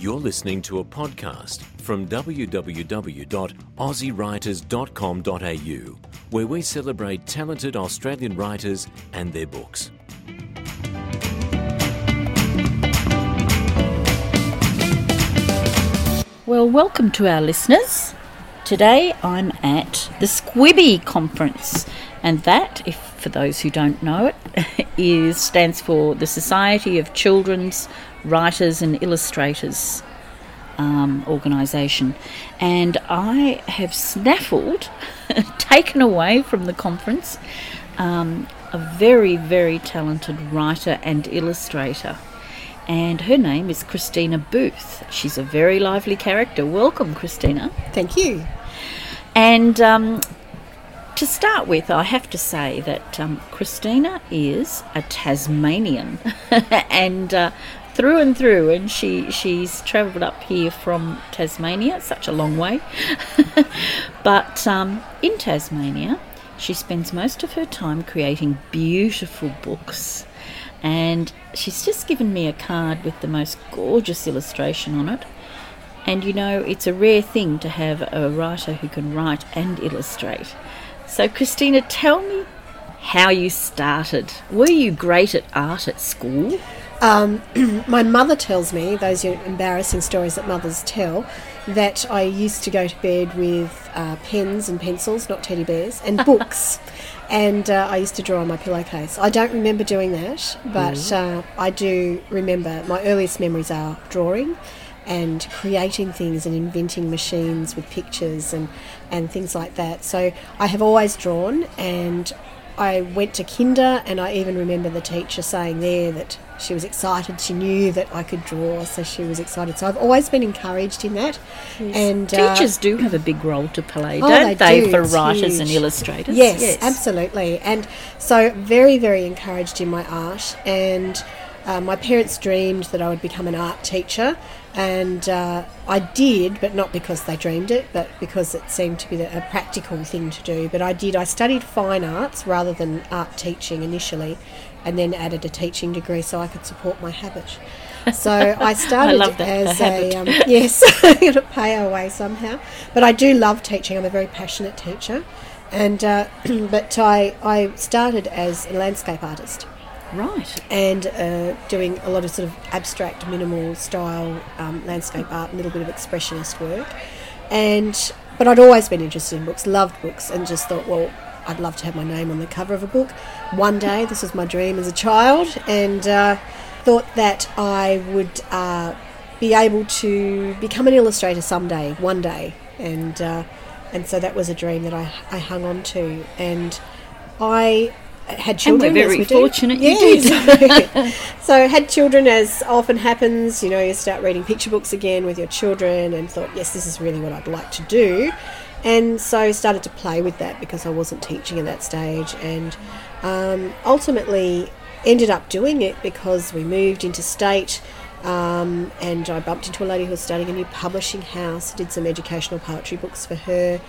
You're listening to a podcast from www.aussiewriters.com.au, where we celebrate talented Australian writers and their books. Well, welcome to our listeners. Today I'm at the Squibby Conference, and that, if for those who don't know it, is stands for the Society of Children's Writers and Illustrators um, organisation. And I have snaffled, taken away from the conference, um, a very, very talented writer and illustrator. And her name is Christina Booth. She's a very lively character. Welcome, Christina. Thank you. And um, to start with, I have to say that um, Christina is a Tasmanian, and uh, through and through. And she she's travelled up here from Tasmania, such a long way. but um, in Tasmania, she spends most of her time creating beautiful books. And she's just given me a card with the most gorgeous illustration on it. And you know, it's a rare thing to have a writer who can write and illustrate. So, Christina, tell me how you started. Were you great at art at school? Um, my mother tells me, those embarrassing stories that mothers tell, that I used to go to bed with uh, pens and pencils, not teddy bears, and books. and uh, I used to draw on my pillowcase. I don't remember doing that, but mm. uh, I do remember my earliest memories are drawing and creating things and inventing machines with pictures and, and things like that. So I have always drawn and I went to kinder and I even remember the teacher saying there that she was excited. She knew that I could draw, so she was excited. So I've always been encouraged in that. Yes. And teachers uh, do have a big role to play, oh, don't they, they do. for it's writers huge. and illustrators? Yes, yes, absolutely. And so very, very encouraged in my art. And uh, my parents dreamed that I would become an art teacher, and uh, I did, but not because they dreamed it, but because it seemed to be a practical thing to do. But I did. I studied fine arts rather than art teaching initially, and then added a teaching degree so I could support my habit. So I started I as a, um, yes, got to pay our way somehow. But I do love teaching. I'm a very passionate teacher, and uh, but I I started as a landscape artist. Right. And uh, doing a lot of sort of abstract, minimal style um, landscape art, a little bit of expressionist work. And but I'd always been interested in books, loved books, and just thought, well, I'd love to have my name on the cover of a book. One day, this was my dream as a child, and uh, thought that I would uh, be able to become an illustrator someday, one day, and uh, and so that was a dream that I, I hung on to, and I had children. And we're very fortunate you yes. did. so had children, as often happens. You know, you start reading picture books again with your children, and thought, yes, this is really what I'd like to do. And so started to play with that because I wasn't teaching at that stage, and um, ultimately ended up doing it because we moved into state. Um, and I bumped into a lady who was starting a new publishing house. Did some educational poetry books for her,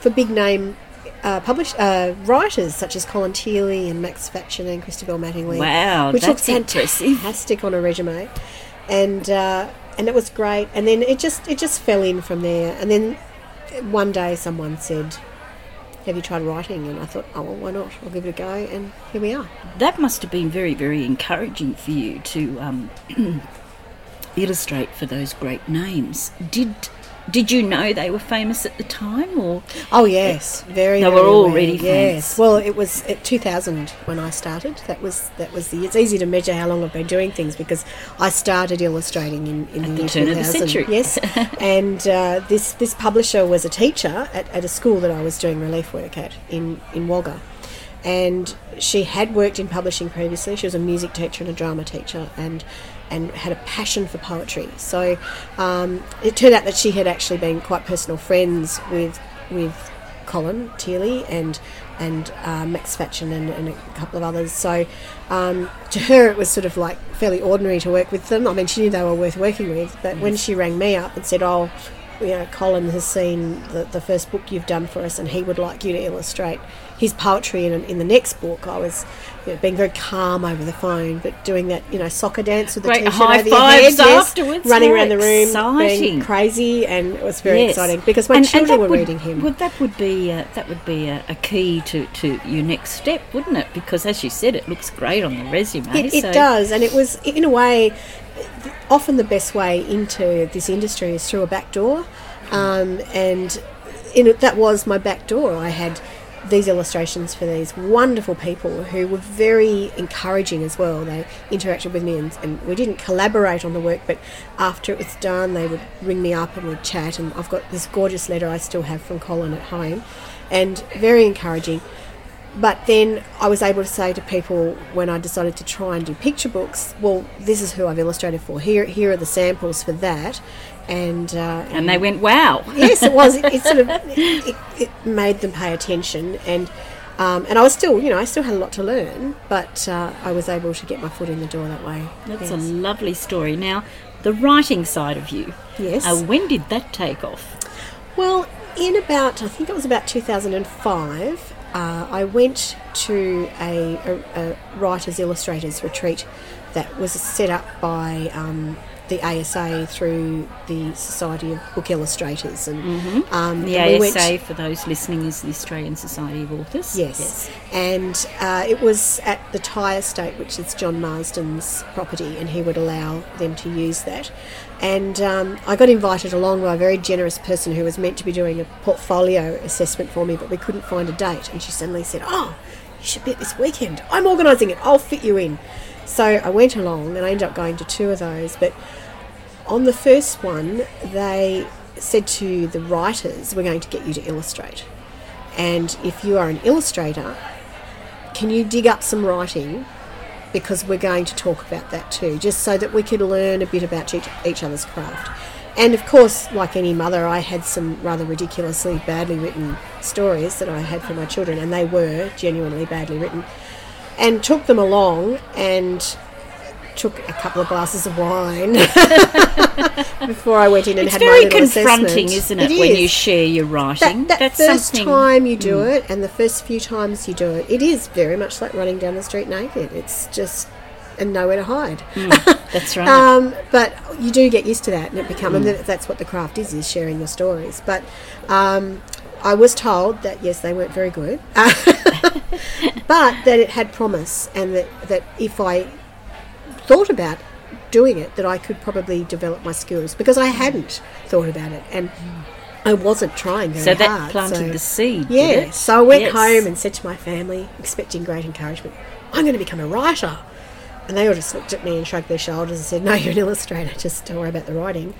for big name uh, published uh, writers such as Colin Thiele and Max Fatchen and Christobel Mattingley. Wow, which looks fantastic on a resume, and uh, and it was great. And then it just it just fell in from there. And then one day someone said, "Have you tried writing?" And I thought, "Oh well, why not? I'll give it a go." And here we are. That must have been very very encouraging for you to. Um, illustrate for those great names. Did did you know they were famous at the time, or? Oh yes, very. They very were already aware. Yes. Well, it was at 2000 when I started. That was that was the. It's easy to measure how long I've been doing things because I started illustrating in, in the, the turn 2000. of the century. Yes, and uh, this this publisher was a teacher at, at a school that I was doing relief work at in in Wagga and she had worked in publishing previously. She was a music teacher and a drama teacher, and and had a passion for poetry. So um, it turned out that she had actually been quite personal friends with with Colin Thiele and and uh, Max Fatchen and, and, a couple of others. So um, to her, it was sort of like fairly ordinary to work with them. I mean, she knew they were worth working with, but when she rang me up and said, "Oh," you know, Colin has seen the, the first book you've done for us, and he would like you to illustrate his poetry in, in the next book. I was you know, being very calm over the phone, but doing that, you know, soccer dance with the Great t-shirt high over your head, fives yes, afterwards. running around the room, exciting. being crazy, and it was very Yes. exciting because my And- and children that were would- reading him. Well, that would be uh, that would be a, a key to, to your next step, wouldn't it? Because as you said, it looks great on the resume. It, it does, and it was in a way often the best way into this industry is through a back door, um, and it, that was my back door. I had these illustrations for these wonderful people who were very encouraging as well. They interacted with me, and, and we didn't collaborate on the work, but after it was done, they would ring me up and we'd chat. And I've got this gorgeous letter I still have from Colin at home, and very encouraging. But then I was able to say to people when I decided to try and do picture books, well, this is who I've illustrated for. Here, here are the samples for that, and uh, And they went, wow. yes, it was. It, it sort of it, it made them pay attention, and um, and I was still, you know, I still had a lot to learn, but uh, I was able to get my foot in the door that way. That's a lovely story. Now, the writing side of you. Yes. Uh, when did that take off? Well, in about, I think it was about 2005, uh, I went to a, a, a writers illustrators retreat that was set up by um, the ASA through the Society of Book Illustrators, and um, The and we ASA, went- for those listening, is the Australian Society of Authors. Yes. And uh, it was at the Tye estate, which is John Marsden's property, and he would allow them to use that. And um, I got invited along by a very generous person who was meant to be doing a portfolio assessment for me, but we couldn't find a date. And she suddenly said, Oh, you should be at this weekend. I'm organising it. I'll fit you in. So I went along and I ended up going to two of those. But on the first one, they said to the writers, We're going to get you to illustrate. And if you are an illustrator, can you dig up some writing? Because we're going to talk about that too, just so that we could learn a bit about each, each other's craft. And of course, like any mother, I had some rather ridiculously badly written stories that I had for my children, and they were genuinely badly written. And took them along and took a couple of glasses of wine before I went in and It's had my little It's very confronting, assessment. isn't it, It when is you share your writing? that, that That's first something. time you do it and the first few times you do it, it is very much like running down the street naked. It's just and nowhere to hide. That's right. Um, but you do get used to that, and it becomes and that's what the craft is: is sharing your stories. But um, I was told that yes, they weren't very good, but that it had promise, and that that if I thought about doing it, that I could probably develop my skills because I hadn't thought about it and. I wasn't trying very so that hard. planted so- the seed. yeah, so I went Yes. home and said to my family, expecting great encouragement, I'm going to become a writer. And they all just looked at me and shrugged their shoulders and said, No, you're an illustrator, just don't worry about the writing.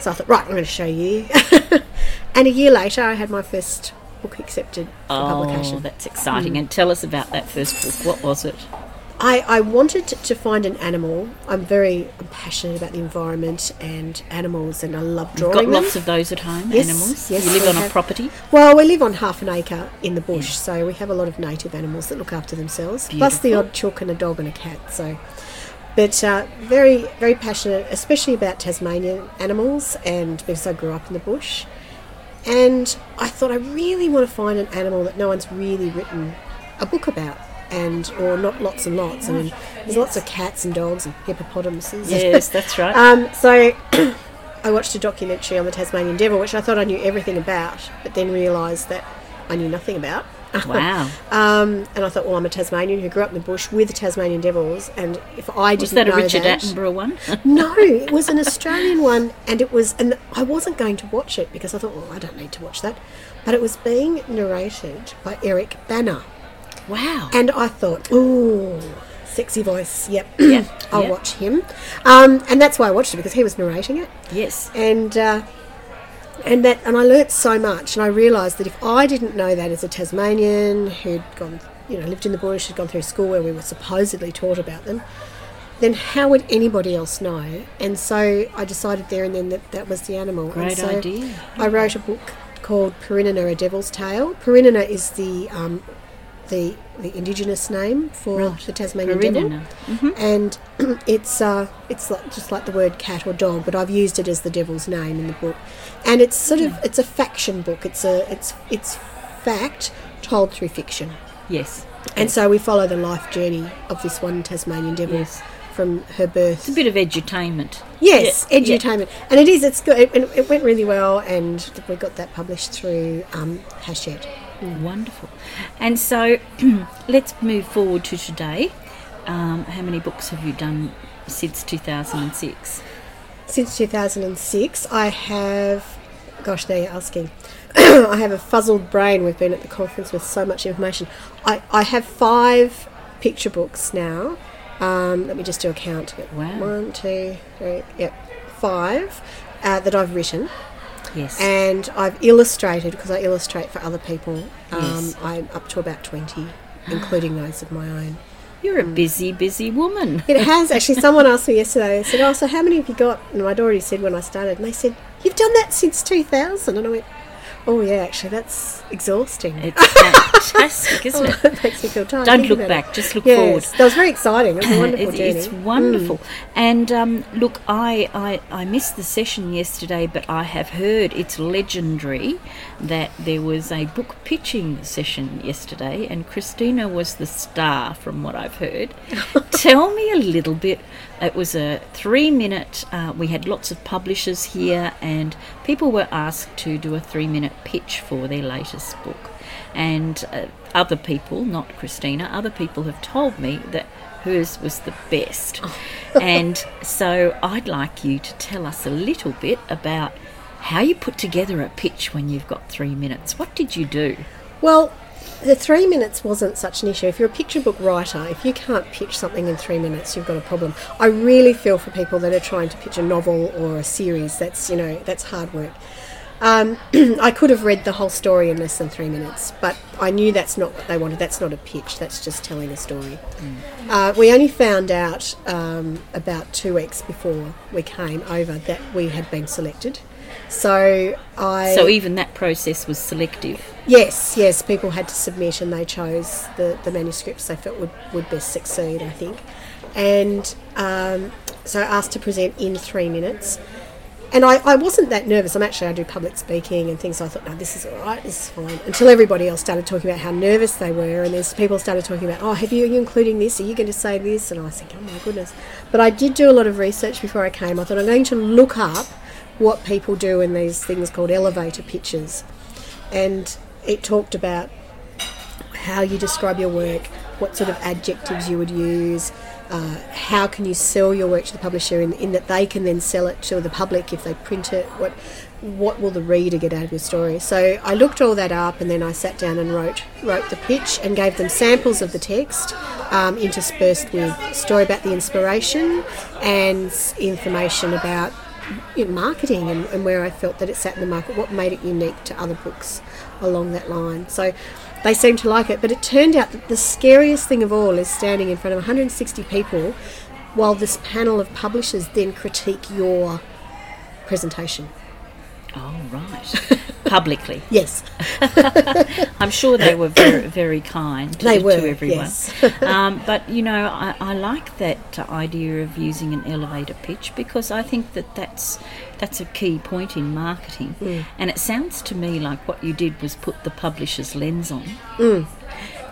So I thought, Right, I'm going to show you. and a year later, I had my first book accepted for Oh, publication. that's exciting. And tell us about that first book. What was it? I, I wanted to find an animal. I'm very I'm passionate about the environment and animals, and I love You've drawing got them. lots of those at home, Yes, animals. yes, you live on a property. Well, we live on half an acre in the bush, so we have a lot of native animals that look after themselves, plus the odd chook and a dog and a cat. So, but uh, very, very passionate, especially about Tasmanian animals, and because I grew up in the bush. And I thought I really want to find an animal that no one's really written a book about, and or not lots and lots. I mean, there's lots of cats and dogs and hippopotamuses. Yes, that's right. Um, so I watched a documentary on the Tasmanian devil, which I thought I knew everything about, but then realised that I knew nothing about. wow. Um, and I thought, well, I'm a Tasmanian who grew up in the bush with the Tasmanian devils, and if I didn't Was that a Richard that, Attenborough one? no, it was an Australian one, and it was, and I wasn't going to watch it because I thought, well, I don't need to watch that, but it was being narrated by Eric Bana, wow. and I thought, ooh, sexy voice, yep, Yep, I'll yep. watch him, um, and that's why I watched it because he was narrating it yes. and uh, and that and I learnt so much, and I realised that if I didn't know that as a Tasmanian who'd gone, you know, lived in the bush, had gone through school where we were supposedly taught about them, then how would anybody else know? And so I decided there and then that that was the animal. and Great so idea. I wrote a book called Purinina, A Devil's Tale. Purinina is the um, the the indigenous name for Right. the Tasmanian devil, Purinina. and it's uh, it's like, just like the word cat or dog, but I've used it as the devil's name in the book, and it's sort of it's a faction book. It's a it's it's fact told through fiction, Yes. and so we follow the life journey of this one Tasmanian devil Yes. from her birth. It's a bit of edutainment. Yes, Yeah, yeah. edutainment, and it is. It's good. It, it went really well, and we got that published through um, Hachette. Wonderful. And so let's move forward to today. Um, how many books have you done since 2006? Since 2006, I have. Gosh, now you're asking. I have a fuzzled brain. We've been at the conference with so much information. I, I have five picture books now. Um, let me just do a count. Wow. One, two, three, yep, five uh, that I've written. Yes. and I've illustrated because I illustrate for other people. Um, Yes. I'm up to about 20, including those of my own. You're a busy, busy woman. It has actually. Someone asked me yesterday. They said, "Oh, so how many have you got?" And I'd already said when I started, and they said, "You've done that since 2000." And I went, "Oh yeah, actually, that's exhausting." It's fantastic, isn't it? it makes me feel tired. Don't look it. back, just look Yes, forward. that was very exciting. It was a wonderful journey. it's wonderful. And um, look, I, I, I missed the session yesterday, but I have heard it's legendary that there was a book pitching session yesterday, and Christina was the star, from what I've heard. Tell me a little bit. It was a three minute, uh, we had lots of publishers here, and people were asked to do a three minute pitch for their latest book. And uh, other people, not Christina, other people have told me that hers was the best. and so I'd like you to tell us a little bit about how you put together a pitch when you've got three minutes. What did you do? Well, the three minutes wasn't such an issue. If you're a picture book writer, if you can't pitch something in three minutes, you've got a problem. I really feel for people that are trying to pitch a novel or a series. That's you know that's hard work. Um, I could have read the whole story in less than three minutes, but I knew that's not what they wanted. That's not a pitch. That's just telling a story. Uh, we only found out um, about two weeks before we came over that we had been selected. So I So even that process was selective. Yes, yes, people had to submit and they chose the, the manuscripts they felt would, would best succeed, I think. And um, so asked to present in three minutes. And I, I wasn't that nervous. I'm actually, I do public speaking and things, so I thought, no, this is all right, this is fine. Until everybody else started talking about how nervous they were, and there's people started talking about, oh, have you, you including this? Are you going to say this? And I was thinking, oh my goodness. But I did do a lot of research before I came. I thought, I'm going to look up what people do in these things called elevator pitches. And it talked about how you describe your work, what sort of adjectives you would use, uh, how can you sell your work to the publisher in, in that they can then sell it to the public if they print it, what what will the reader get out of your story? So I looked all that up and then I sat down and wrote wrote the pitch and gave them samples of the text um, interspersed with story about the inspiration and information about marketing and, and where I felt that it sat in the market, what made it unique to other books along that line. So they seemed to like it, but it turned out that the scariest thing of all is standing in front of 160 people while this panel of publishers then critique your presentation. Oh, right. Publicly. Yes, I'm sure they were very, very kind to, They to were, everyone. yes. um, but you know, I, I like that idea of using an elevator pitch because I think that that's that's a key point in marketing. Mm. And it sounds to me like what you did was put the publisher's lens on, Mm.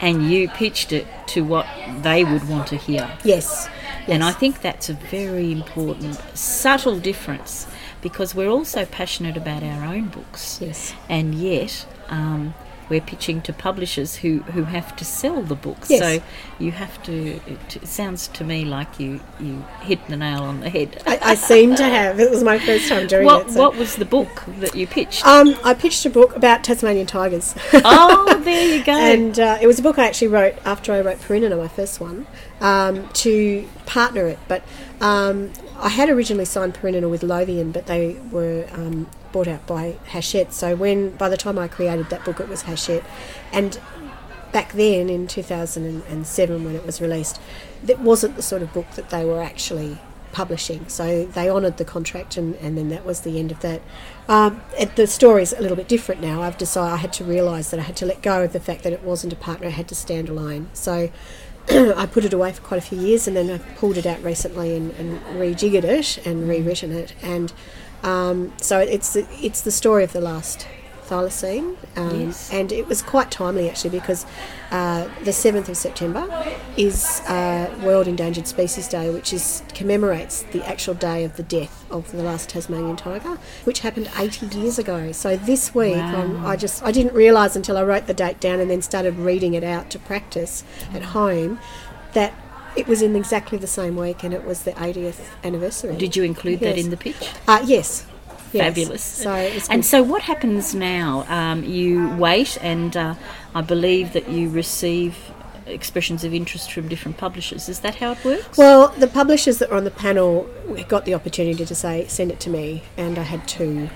and you pitched it to what they would want to hear. yes, And I think that's a very important, subtle difference because we're also passionate about our own books. Yes. And yet, um, we're pitching to publishers who, who have to sell the books. Yes. So you have to, it, sounds to me like you, you hit the nail on the head. I, I seem to have. It was my first time doing what, it. so- what was the book that you pitched? Um, I pitched a book about Tasmanian tigers. oh, there you go. and uh, it was a book I actually wrote after I wrote Purinina, my first one, um, to partner it. But um, I had originally signed Purinina with Lothian, but they were um, bought out by Hachette. So when by the time I created that book, it was Hachette, and back then in 2007 when it was released, that wasn't the sort of book that they were actually publishing. So they honoured the contract, and, and then that was the end of that. Um, the story's a little bit different now. I've decided I had to realise that I had to let go of the fact that it wasn't a partner. I had to stand alone. So I put it away for quite a few years, and then I pulled it out recently and, and rejiggered it and rewritten it. And um, so it's the, it's the story of the last thylacine, um, Yes. and it was quite timely actually because uh, the seventh of September is uh, World Endangered Species Day, which is commemorates the actual day of the death of the last Tasmanian tiger, which happened 80 years ago. So this week, um, I just I didn't realise until I wrote the date down and then started reading it out to practice at home that. It was in exactly the same week, and it was the 80th anniversary. Did you include that in the pitch? Uh, yes. Yes. Fabulous. So and so, what happens now? Um, you wait, and uh, I believe that you receive expressions of interest from different publishers. Is that how it works? Well, the publishers that were on the panel got the opportunity to say, send it to me, and I had two.